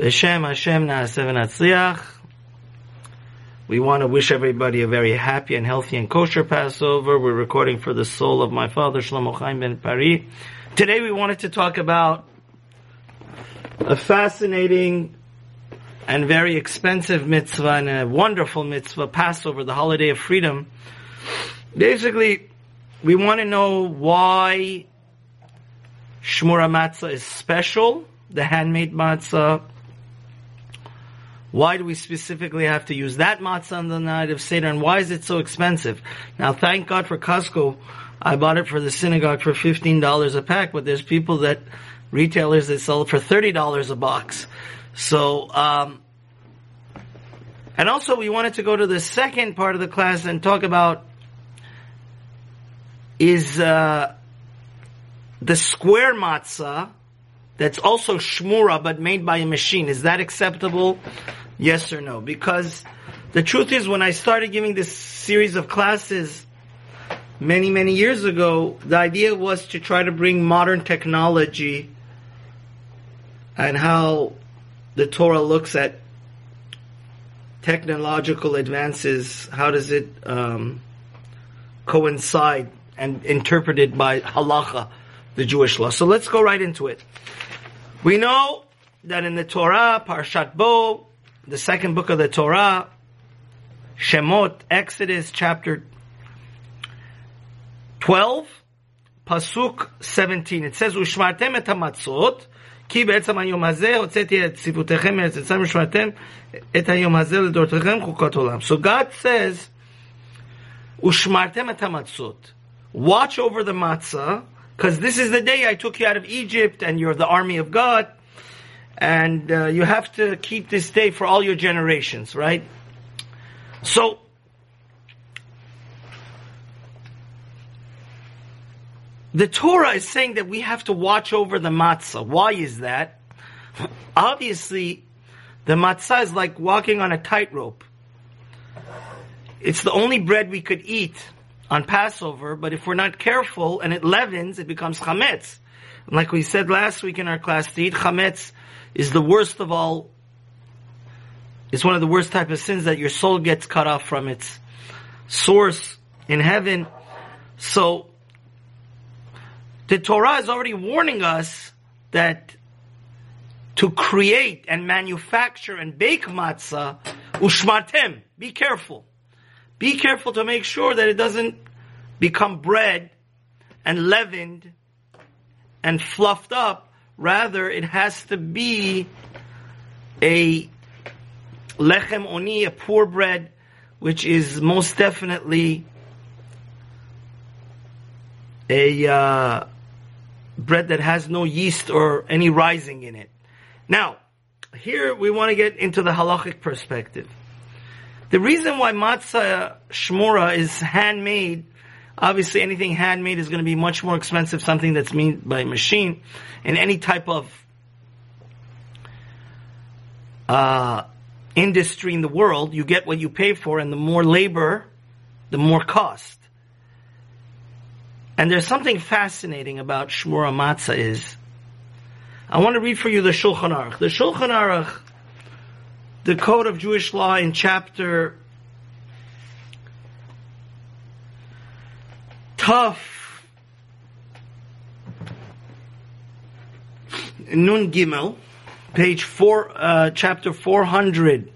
Hashem V'Natzliach. We want to wish everybody a very happy and healthy and kosher Passover. We're recording for the soul of my father, Shlomo Chaim ben Paris. Today we wanted to talk about a fascinating and very expensive mitzvah and a wonderful mitzvah, Passover, the holiday of freedom. Basically, we want to know why Shmura Matzah is special, the handmade matzah. Why do we specifically have to use that matzah on the night of Seder, and why is it so expensive? Now, thank God for Costco. I bought it for the synagogue for $15 a pack, but there's people that, retailers that sell it for $30 a box. So, um, and also we wanted to go to the second part of the class and talk about is, uh, the square matzah that's also shmura but made by a machine. Is that acceptable? Yes or no? Because the truth is when I started giving this series of classes many, many years ago, the idea was to try to bring modern technology and how the Torah looks at technological advances, how does it um, coincide and interpreted by halacha the Jewish law. So let's go right into it. We know that in the Torah, Parshat Bo, the second book of the Torah, Shemot, Exodus chapter 12, Pasuk 17. It says, ושמרתם את המצות, כי בעצם היום הזה הוצאתי את ציוותיכם מארץ ישראל ושמרתם את היום הזה לדורותיכם חוקות עולם. So God says, ושמרתם את המצות. Watch over the matzah, because this is the day I took you out of Egypt and you're the army of God. And uh, you have to keep this day for all your generations, right? So, the Torah is saying that we have to watch over the matzah. Why is that? Obviously, the matzah is like walking on a tightrope. It's the only bread we could eat on Passover, but if we're not careful and it leavens, it becomes chametz. And like we said last week in our class, to eat chametz is the worst of all. It's one of the worst type of sins that your soul gets cut off from its source in heaven. So, the Torah is already warning us that to create and manufacture and bake matzah, ushmartem, be careful. Be careful to make sure that it doesn't become bread and leavened and fluffed up. Rather, it has to be a lechem oni, a poor bread, which is most definitely a uh, bread that has no yeast or any rising in it. Now, here we want to get into the halachic perspective. The reason why matzah shmura is handmade, obviously anything handmade is going to be much more expensive, something that's made by machine, and any type of uh, industry in the world, you get what you pay for, and the more labor, the more cost. And there's something fascinating about shmura matzah is, I want to read for you the Shulchan Aruch. The Shulchan Aruch the Code of Jewish Law in chapter Taf Nun Gimel, page four, uh, chapter four hundred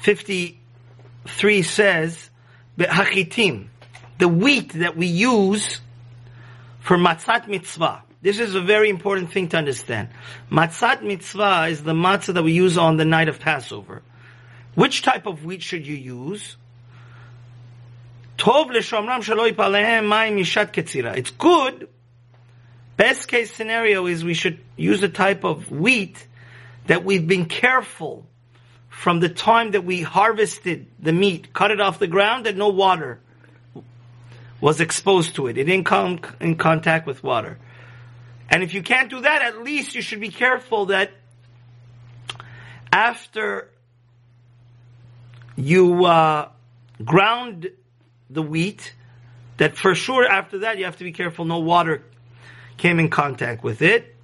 fifty-three says, "Hachitim, the wheat that we use for matzat mitzvah." This is a very important thing to understand. Matzat mitzvah is the matzah that we use on the night of Passover. Which type of wheat should you use? Tov shaloi palehem mayim ketzira. It's good. Best case scenario is we should use a type of wheat that we've been careful from the time that we harvested the meat, cut it off the ground, that no water was exposed to it. It didn't come in contact with water. And if you can't do that, at least you should be careful that after you uh, ground the wheat, that for sure after that you have to be careful no water came in contact with it.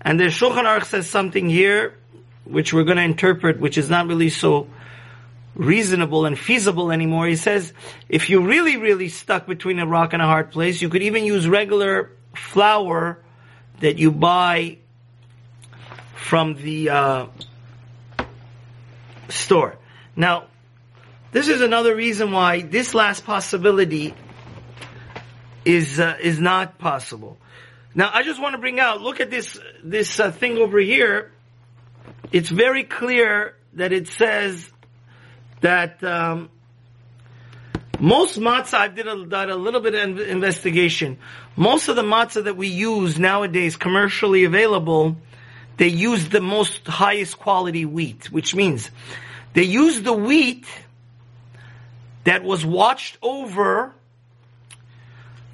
And the Shulchan Aruch says something here, which we're going to interpret, which is not really so reasonable and feasible anymore. He says, if you're really, really stuck between a rock and a hard place, you could even use regular flour that you buy from the uh, store. Now, this is another reason why this last possibility is uh, is not possible. Now, I just want to bring out. Look at this this uh, thing over here. It's very clear that it says that um, most matzah. I did a, a little bit of investigation. Most of the matzah that we use nowadays, commercially available, they use the most highest quality wheat, which means they use the wheat that was watched over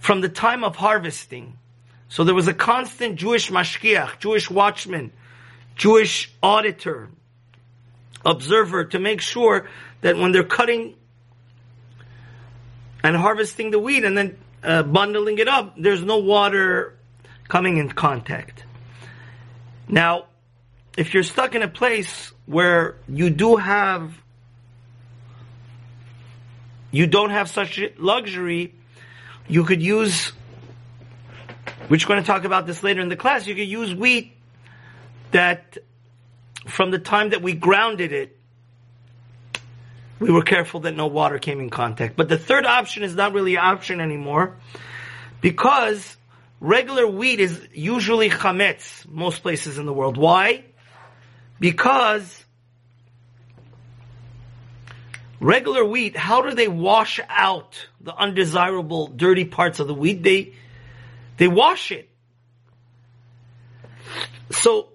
from the time of harvesting. So there was a constant Jewish mashgiach, Jewish watchman, Jewish auditor, observer to make sure that when they're cutting and harvesting the wheat and then uh, bundling it up, there's no water coming in contact. Now, if you're stuck in a place where you do have, you don't have such luxury, you could use, which we're going to talk about this later in the class, you could use wheat that from the time that we grounded it, we were careful that no water came in contact. But the third option is not really an option anymore because regular wheat is usually chametz most places in the world. Why? Because regular wheat, how do they wash out the undesirable dirty parts of the wheat? They, they wash it. So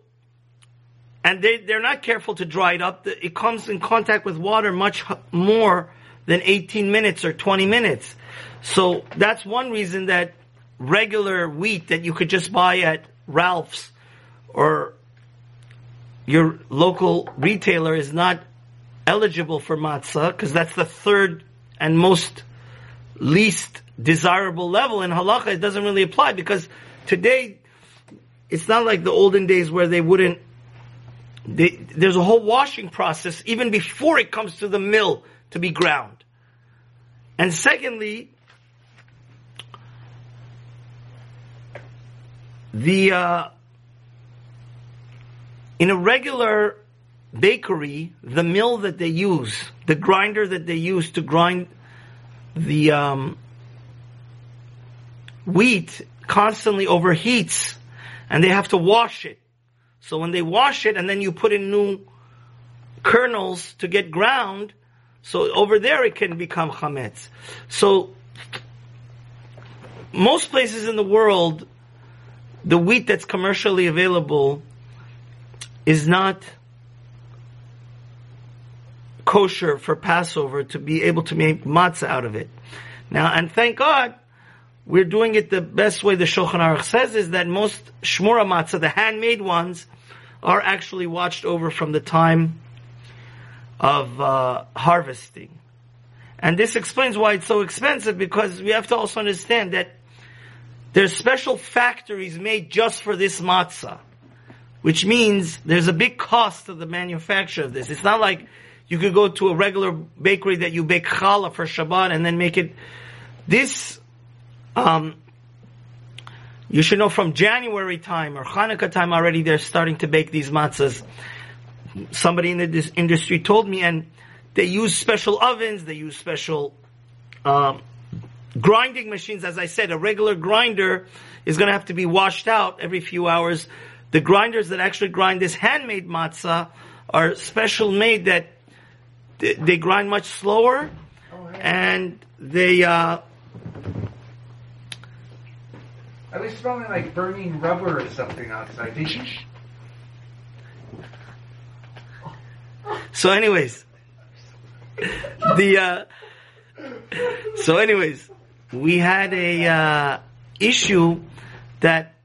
and they, they're not careful to dry it up. It comes in contact with water much more than 18 minutes or 20 minutes. So that's one reason that regular wheat that you could just buy at Ralph's or your local retailer is not eligible for matzah because that's the third and most least desirable level in halacha. It doesn't really apply because today it's not like the olden days where they wouldn't they, there's a whole washing process even before it comes to the mill to be ground. And secondly, the uh, in a regular bakery, the mill that they use, the grinder that they use to grind the um, wheat, constantly overheats, and they have to wash it. So when they wash it and then you put in new kernels to get ground, so over there it can become chametz. So most places in the world, the wheat that's commercially available is not kosher for Passover to be able to make matzah out of it. Now, and thank God, we're doing it the best way the Shulchan Aruch says is that most shmura matzah, the handmade ones, are actually watched over from the time of uh, harvesting. And this explains why it's so expensive because we have to also understand that there's special factories made just for this matzah, which means there's a big cost to the manufacture of this. It's not like you could go to a regular bakery that you bake challah for Shabbat and then make it. This um, you should know from January time or Hanukkah time already they're starting to bake these matzahs. Somebody in this industry told me, and they use special ovens, they use special um, grinding machines. As I said, a regular grinder is going to have to be washed out every few hours. The grinders that actually grind this handmade matzah are special made that they grind much slower and they uh, I was smelling like burning rubber or something outside. Did you? So, anyways, the uh, so, anyways, we had a uh, issue that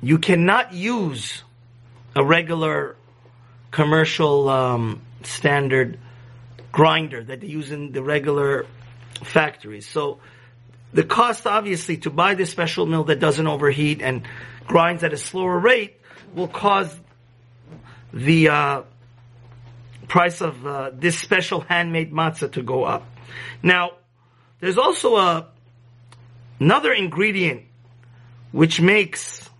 you cannot use a regular commercial um, standard grinder that they use in the regular factories. So the cost, obviously, to buy this special mill that doesn't overheat and grinds at a slower rate will cause the uh, price of uh, this special handmade matzah to go up. Now, there's also a another ingredient which makes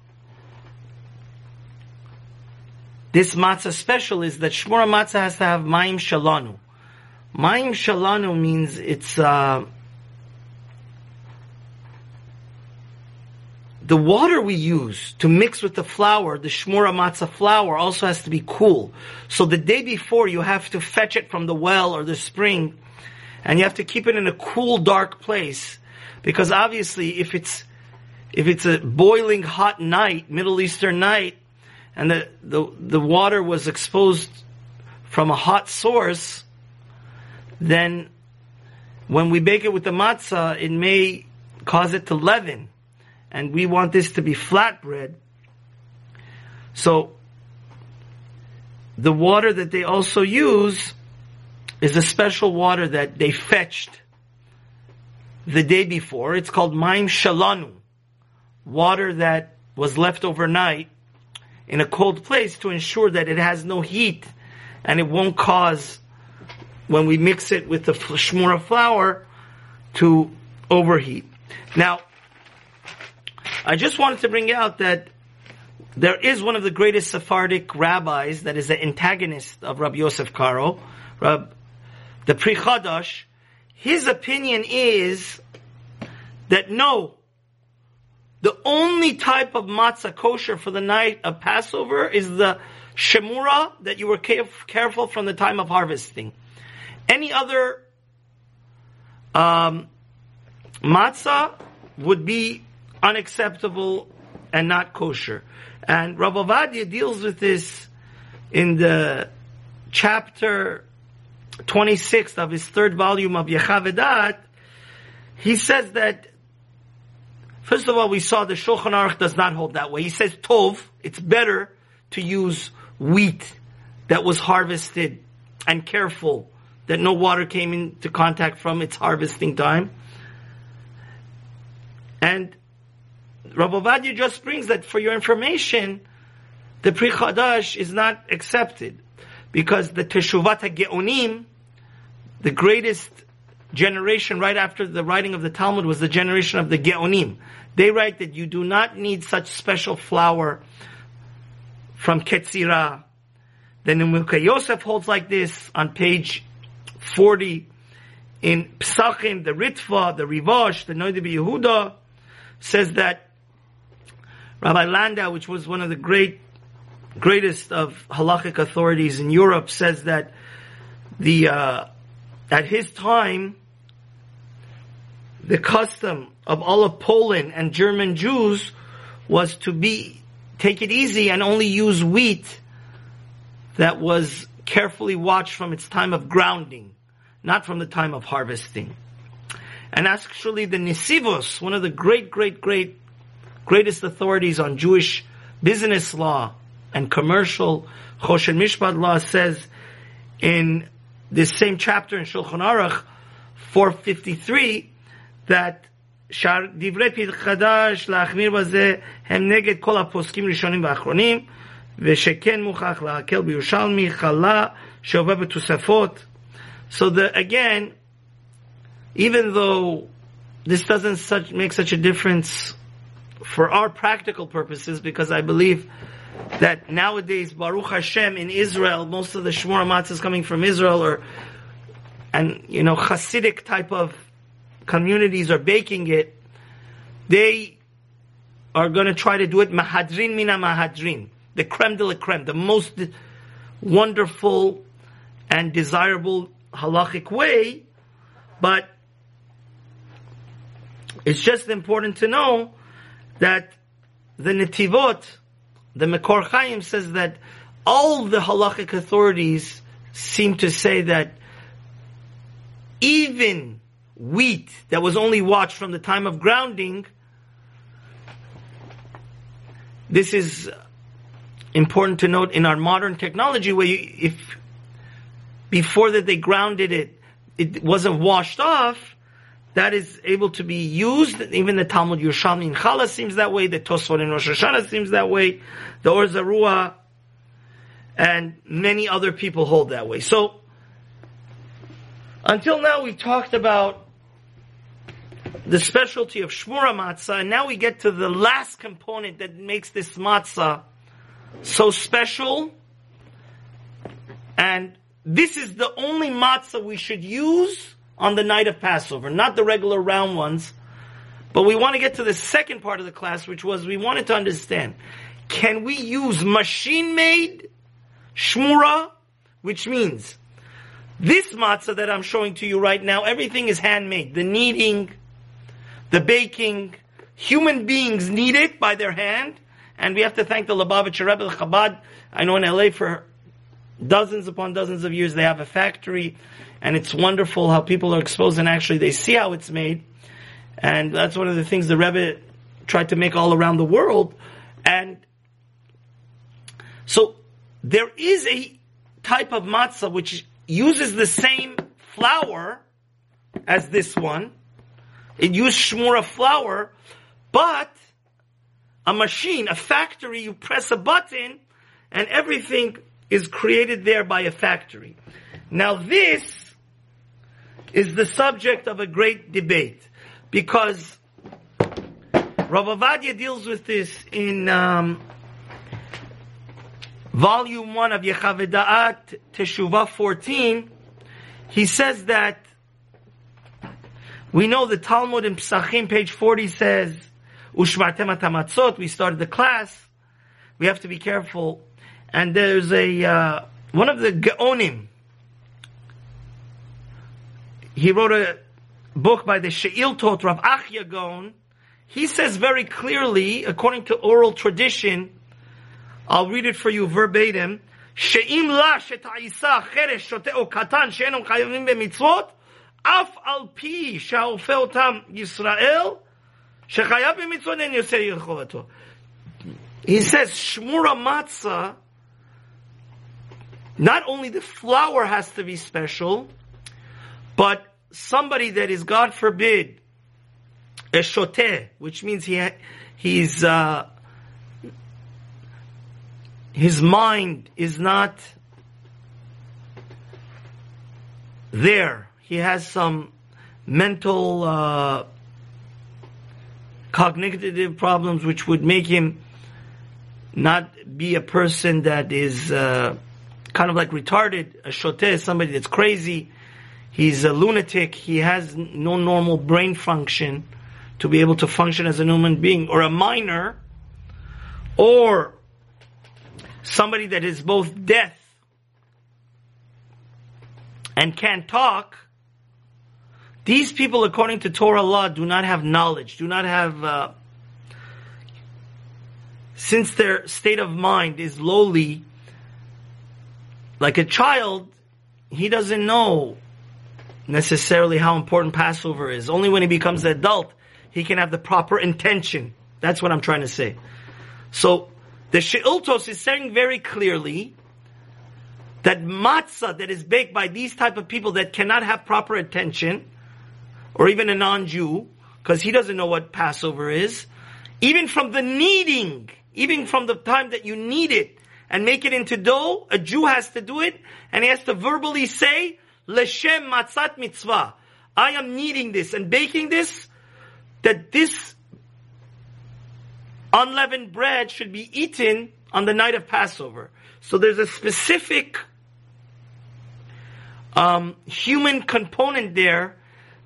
this matzah special is that shmura matzah has to have mayim shalanu. Mayim shalanu means it's uh, the water we use to mix with the flour, the shmura matzah flour, also has to be cool. So the day before, you have to fetch it from the well or the spring, and you have to keep it in a cool, dark place, because obviously, if it's if it's a boiling hot night, Middle Eastern night, and the the, the water was exposed from a hot source, then when we bake it with the matzah, it may cause it to leaven and we want this to be flatbread. So, the water that they also use is a special water that they fetched the day before. It's called Maim Shalanu. Water that was left overnight in a cold place to ensure that it has no heat and it won't cause, when we mix it with the shmura flour, to overheat. Now, I just wanted to bring out that there is one of the greatest Sephardic rabbis that is the antagonist of Rabbi Yosef Karo, Rab, the Pri Chadash. His opinion is that no, the only type of matzah kosher for the night of Passover is the shemura that you were careful from the time of harvesting. Any other um, matzah would be unacceptable and not kosher. And Rabbi Ovadia deals with this in the chapter 26 of his third volume of Yechaveh Da'at. He says that, first of all, we saw the Shulchan Aruch does not hold that way. He says, Tov, it's better to use wheat that was harvested and careful that no water came into contact from its harvesting time. And Rav Ovadia just brings that for your information, the Pri Chadash is not accepted because the Teshuvat HaGeonim, the greatest generation right after the writing of the Talmud was the generation of the Geonim. They write that you do not need such special flour from Ketzira. The Nimukei Yosef holds like this on page 40 in Psachim, the Ritva, the Rivash, the Noida Yehuda says that Rabbi Landau, which was one of the great, greatest of halachic authorities in Europe, says that the uh, at his time, the custom of all of Poland and German Jews was to be take it easy and only use wheat that was carefully watched from its time of grounding, not from the time of harvesting. And actually the Nisivos, one of the great, great, great greatest authorities on Jewish business law and commercial Choshen Mishpat law says in this same chapter in Shulchan Aruch 453 that דברי פי חדש להחמיר בזה הם נגד כל הפוסקים ראשונים ואחרונים ושכן מוכח להקל בירושלמי חלה שעובר בתוספות so the, again even though this doesn't such, make such a difference for our practical purposes, because I believe that nowadays, Baruch Hashem, in Israel, most of the Shmur Matzah is coming from Israel, or, and, you know, Hasidic type of communities are baking it, they are going to try to do it mahadrin mina mahadrin, the creme de la creme, the most wonderful and desirable halachic way, but it's just important to know that the Netivot, the Mekor Chaim says that all the halachic authorities seem to say that even wheat that was only watched from the time of grounding, this is important to note in our modern technology where you, if before that they grounded it, it wasn't washed off, that is able to be used. Even the Talmud Yerushalmi in Chala seems that way. The Tosfot in Rosh Hashanah seems that way. The Or Zarua and many other people hold that way. So, until now we've talked about the specialty of Shmura Matzah, and now we get to the last component that makes this matzah so special. And this is the only matzah we should use on the night of Passover, not the regular round ones. But we want to get to the second part of the class, which was we wanted to understand, can we use machine-made shmura, which means this matzah that I'm showing to you right now, everything is handmade. The kneading, the baking, human beings knead it by their hand, and we have to thank the Lubavitcher Rebbe, the Chabad. I know in LA for dozens upon dozens of years they have a factory and it's wonderful how people are exposed and actually they see how it's made. And that's one of the things the Rebbe tried to make all around the world. And so there is a type of matzah which uses the same flour as this one. It used shmura flour, but a machine, a factory, you press a button and everything is created there by a factory. Now this is the subject of a great debate because Rav deals with this in um, volume one of Yechaveh Da'at Teshuvah 14. He says that we know the Talmud in Psachim, page 40 says, Ushmartem atamatzot, we started the class. We have to be careful. And there's a, uh, one of the Geonim, he wrote a book by the She'il Sheiltot Rav Achai Gaon. He says very clearly, according to oral tradition, I'll read it for you verbatim. שאם לה שתעיסה חרש שוטה או קטן שאינם חייבים af al pi פי שהאופה Yisrael shechayav שחייב במצוות אין יוצא ירחובתו. He says, Shmura matzah, not only the flour has to be special, but somebody that is, God forbid, a shoteh, which means he he's uh, his mind is not there. He has some mental uh, cognitive problems, which would make him not be a person that is uh, kind of like retarded. A shoteh is somebody that's crazy. He's a lunatic. He has no normal brain function to be able to function as a human being, or a minor, or somebody that is both deaf and can't talk. These people, according to Torah law, do not have knowledge, do not have, uh, since their state of mind is lowly, like a child, he doesn't know necessarily how important Passover is. Only when he becomes an adult, he can have the proper intention. That's what I'm trying to say. So, the She'iltos is saying very clearly that matzah that is baked by these type of people that cannot have proper attention, or even a non-Jew, because he doesn't know what Passover is, even from the kneading, even from the time that you knead it and make it into dough, a Jew has to do it, and he has to verbally say, Leshem matzat mitzvah. I am kneading this and baking this, that this unleavened bread should be eaten on the night of Passover. So there's a specific um, human component there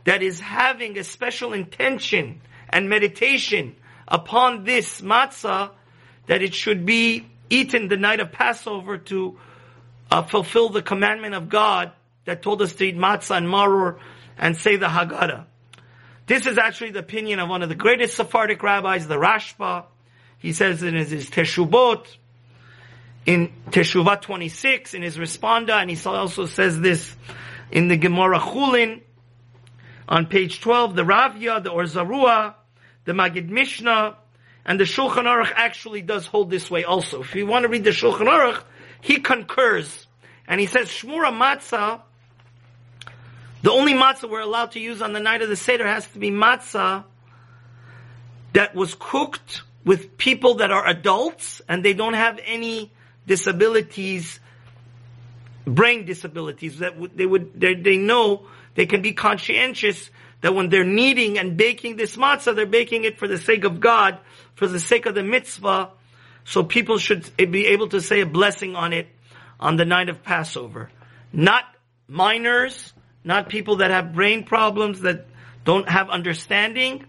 that is having a special intention and meditation upon this matzah that it should be eaten the night of Passover to uh, fulfill the commandment of God that told us to eat matzah and maror and say the Haggadah. This is actually the opinion of one of the greatest Sephardic rabbis, the Rashba. He says in his, his Teshuvot, in Teshuvah 26, in his Responsa, and he also says this in the Gemara Chulin, on page 12, the Ravya, the Or Zarua, the Magid Mishnah, and the Shulchan Aruch actually does hold this way also. If you want to read the Shulchan Aruch, he concurs. And he says, Shmura Matzah The only matzah we're allowed to use on the night of the Seder has to be matzah that was cooked with people that are adults and they don't have any disabilities, brain disabilities that they would, they, they know they can be conscientious that when they're kneading and baking this matzah, they're baking it for the sake of God, for the sake of the mitzvah. So people should be able to say a blessing on it on the night of Passover. Not minors, not people that have brain problems that don't have understanding,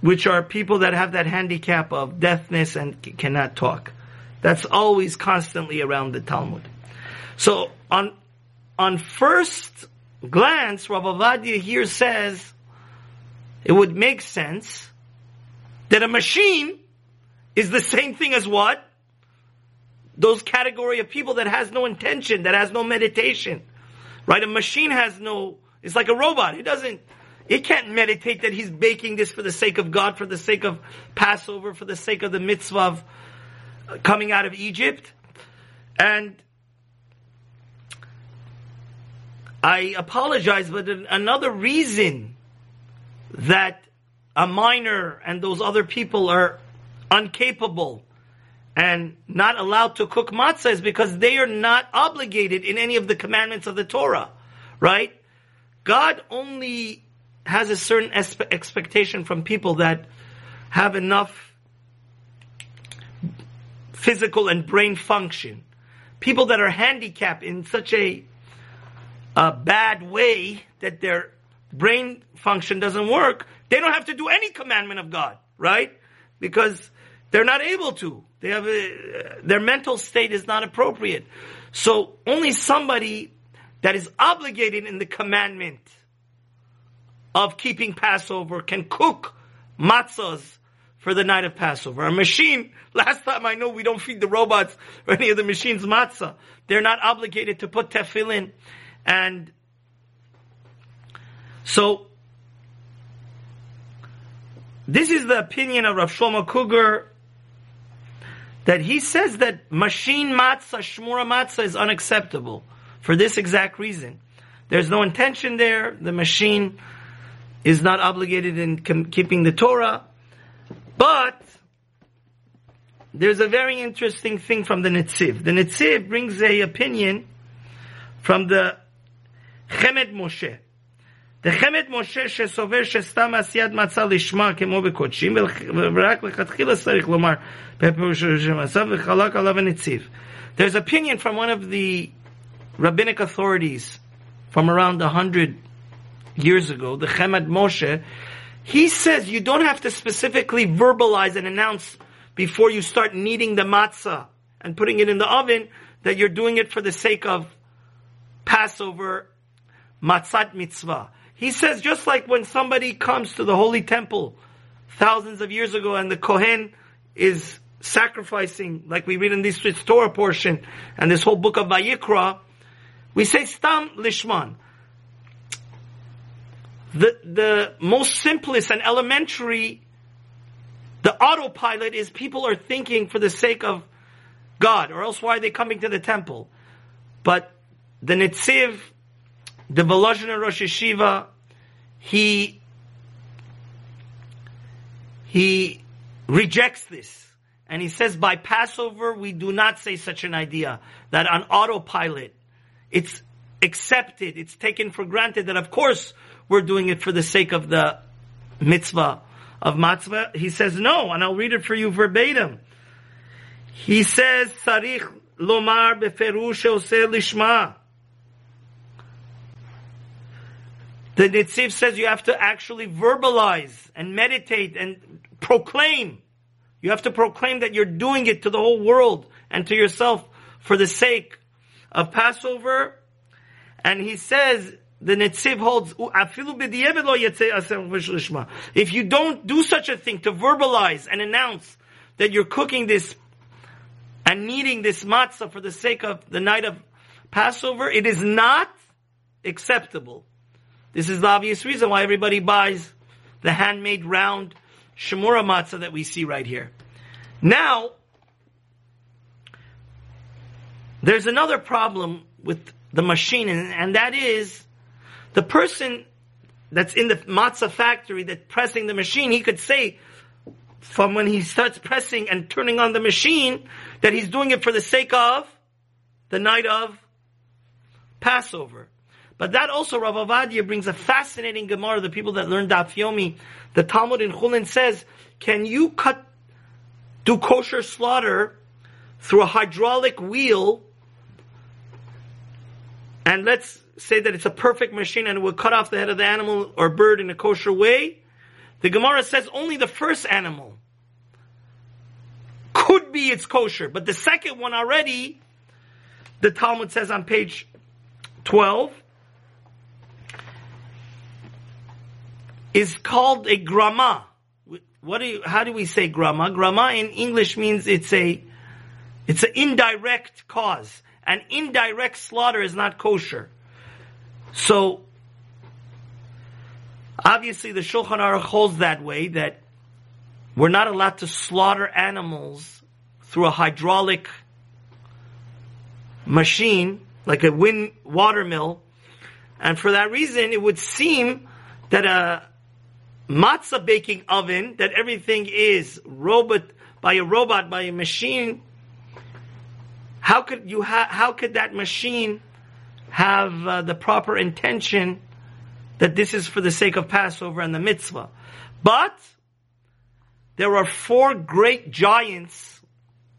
which are people that have that handicap of deafness and c- cannot talk. That's always constantly around the Talmud. So on on first glance, Rav Ovadia here says it would make sense that a machine is the same thing as what? Those category of people that has no intention, that has no meditation. Right? A machine has no, it's like a robot. It doesn't, it can't meditate that he's baking this for the sake of God, for the sake of Passover, for the sake of the mitzvah of uh, coming out of Egypt. And I apologize, but another reason that a minor and those other people are incapable and not allowed to cook matzah is because they are not obligated in any of the commandments of the Torah, right? God only has a certain expectation from people that have enough physical and brain function. People that are handicapped in such a, a bad way that their brain function doesn't work, they don't have to do any commandment of God, right? Because they're not able to. They have a, their mental state is not appropriate. So only somebody that is obligated in the commandment of keeping Passover can cook matzahs for the night of Passover. A machine, last time I know we don't feed the robots or any of the machines matzah. They're not obligated to put tefillin and so this is the opinion of Rav Shlomo Kluger that he says that machine matzah, shmura matzah is unacceptable for this exact reason. There's no intention there. The machine is not obligated in keeping the Torah. But there's a very interesting thing from the Netziv. The Netziv brings a opinion from the Chemed Moshe. The Chemed Moshe שסובר שסתם עשיית מצה לשמה כמו בקודשים ורק לכתחילה צריך לומר בפירוש של מצה וחלק עליו הנציב. There's opinion from one of the rabbinic authorities from around a hundred years ago, the Chemed Moshe, he says you don't have to specifically verbalize and announce before you start kneading the matzah and putting it in the oven that you're doing it for the sake of Passover matzat mitzvah. He says just like when somebody comes to the holy temple thousands of years ago and the Kohen is sacrificing, like we read in this Torah portion and this whole book of Vayikra, we say stam lishman. The, the most simplest and elementary, the autopilot is people are thinking for the sake of God, or else why are they coming to the temple? But the Netziv the Volozhin Rosh Yeshiva, he he rejects this. And he says by Passover, we do not say such an idea that on autopilot, it's accepted, it's taken for granted that of course we're doing it for the sake of the mitzvah of matzvah. He says no, and I'll read it for you verbatim. He says, Sarich lomar beferush lishma. The Netziv says you have to actually verbalize and meditate and proclaim. You have to proclaim that you're doing it to the whole world and to yourself for the sake of Passover. And he says, the Netziv holds, if you don't do such a thing to verbalize and announce that you're cooking this and kneading this matzah for the sake of the night of Passover, it is not acceptable. This is the obvious reason why everybody buys the handmade round Shemura matzah that we see right here. Now, there's another problem with the machine, and, and that is the person that's in the matzah factory that's pressing the machine, he could say from when he starts pressing and turning on the machine that he's doing it for the sake of the night of Passover. But that also Rav Ovadia brings a fascinating Gemara. The people that learn Daf the Talmud in Chulin says, can you cut, do kosher slaughter through a hydraulic wheel? And let's say that it's a perfect machine and it would cut off the head of the animal or bird in a kosher way, the Gemara says only the first animal could be its kosher, but the second one already, the Talmud says on page 12, is called a grama. What do you, how do we say grama? Grama in English means it's a, it's an indirect cause. An indirect slaughter is not kosher. So, obviously the Shulchan Aruch holds that way, that we're not allowed to slaughter animals through a hydraulic machine, like a wind water mill. And for that reason, it would seem that a matzah baking oven, that everything is robot, by a robot, by a machine, how could you ha- how could that machine have uh, the proper intention that this is for the sake of Passover and the mitzvah. But there are four great giants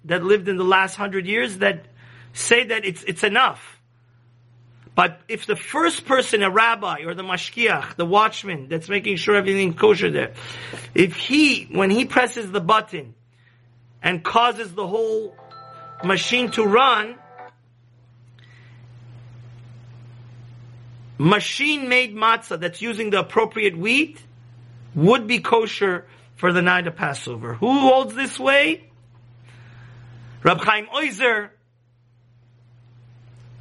that lived in the last hundred years that say that it's, it's enough. But if the first person, a rabbi or the mashgiach, the watchman that's making sure everything's kosher there, if he, when he presses the button and causes the whole machine to run, machine made matzah that's using the appropriate wheat would be kosher for the night of Passover. Who holds this way? Rab Chaim Oizer,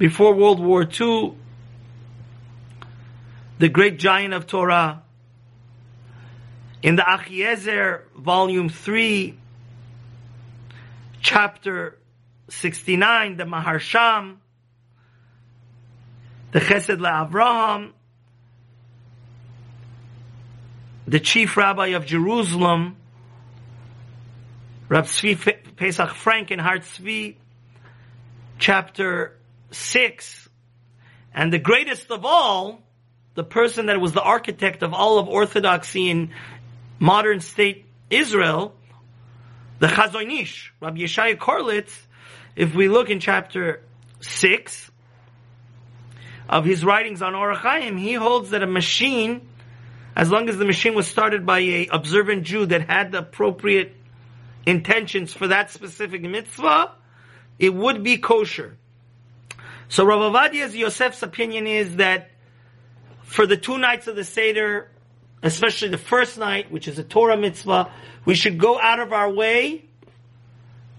before World War II, the great giant of Torah, in the Achiezer, volume 3, chapter 69, the Maharsham, the Chesed LaAvraham, the chief rabbi of Jerusalem, Rab Tzvi Pesach Frank in Har Tzvi, chapter 6, and the greatest of all, the person that was the architect of all of orthodoxy in modern state Israel, the Chazon Ish, Rabbi Yeshaya Karelitz, if we look in chapter 6, of his writings on Orach Chaim, he holds that a machine, as long as the machine was started by a observant Jew that had the appropriate intentions for that specific mitzvah, it would be kosher. So Rav Ovadia's Yosef's opinion is that for the two nights of the Seder, especially the first night, which is a Torah mitzvah, we should go out of our way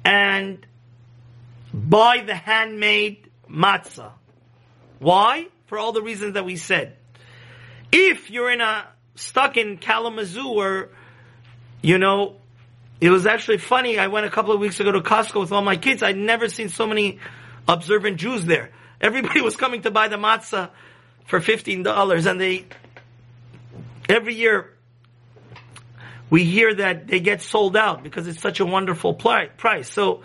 and buy the handmade matzah. Why? For all the reasons that we said. If you're in a stuck in Kalamazoo or you know, it was actually funny. I went a couple of weeks ago to Costco with all my kids. I'd never seen so many observant Jews there. Everybody was coming to buy the matzah for fifteen dollars, and they every year we hear that they get sold out because it's such a wonderful price. So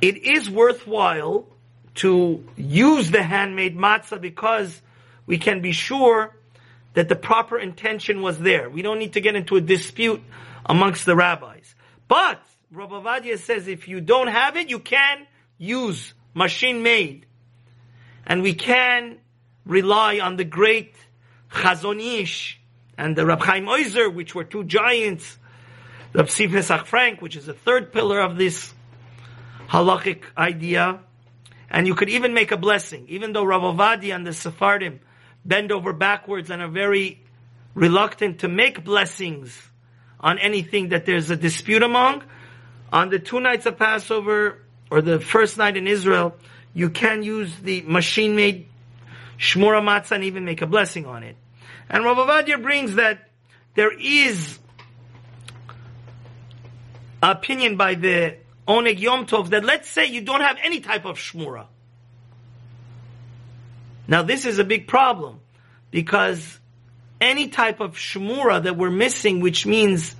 it is worthwhile to use the handmade matzah because we can be sure that the proper intention was there. We don't need to get into a dispute amongst the rabbis. But Rabbi Ovadia says if you don't have it, you can use machine made. And we can rely on the great Chazon Ish and the Rab Chaim Oizer, which were two giants, Rab Tzvi Pesach Frank, which is the third pillar of this halachic idea, and you could even make a blessing, even though Rav Avadi and the Sephardim bend over backwards and are very reluctant to make blessings on anything that there's a dispute among. On the two nights of Passover, or the first night in Israel, you can use the machine-made shmura matzah and even make a blessing on it. And Rav Ovadia brings that there is opinion by the Oneg Yom Tov that let's say you don't have any type of shmura. Now this is a big problem because any type of shmura that we're missing, which means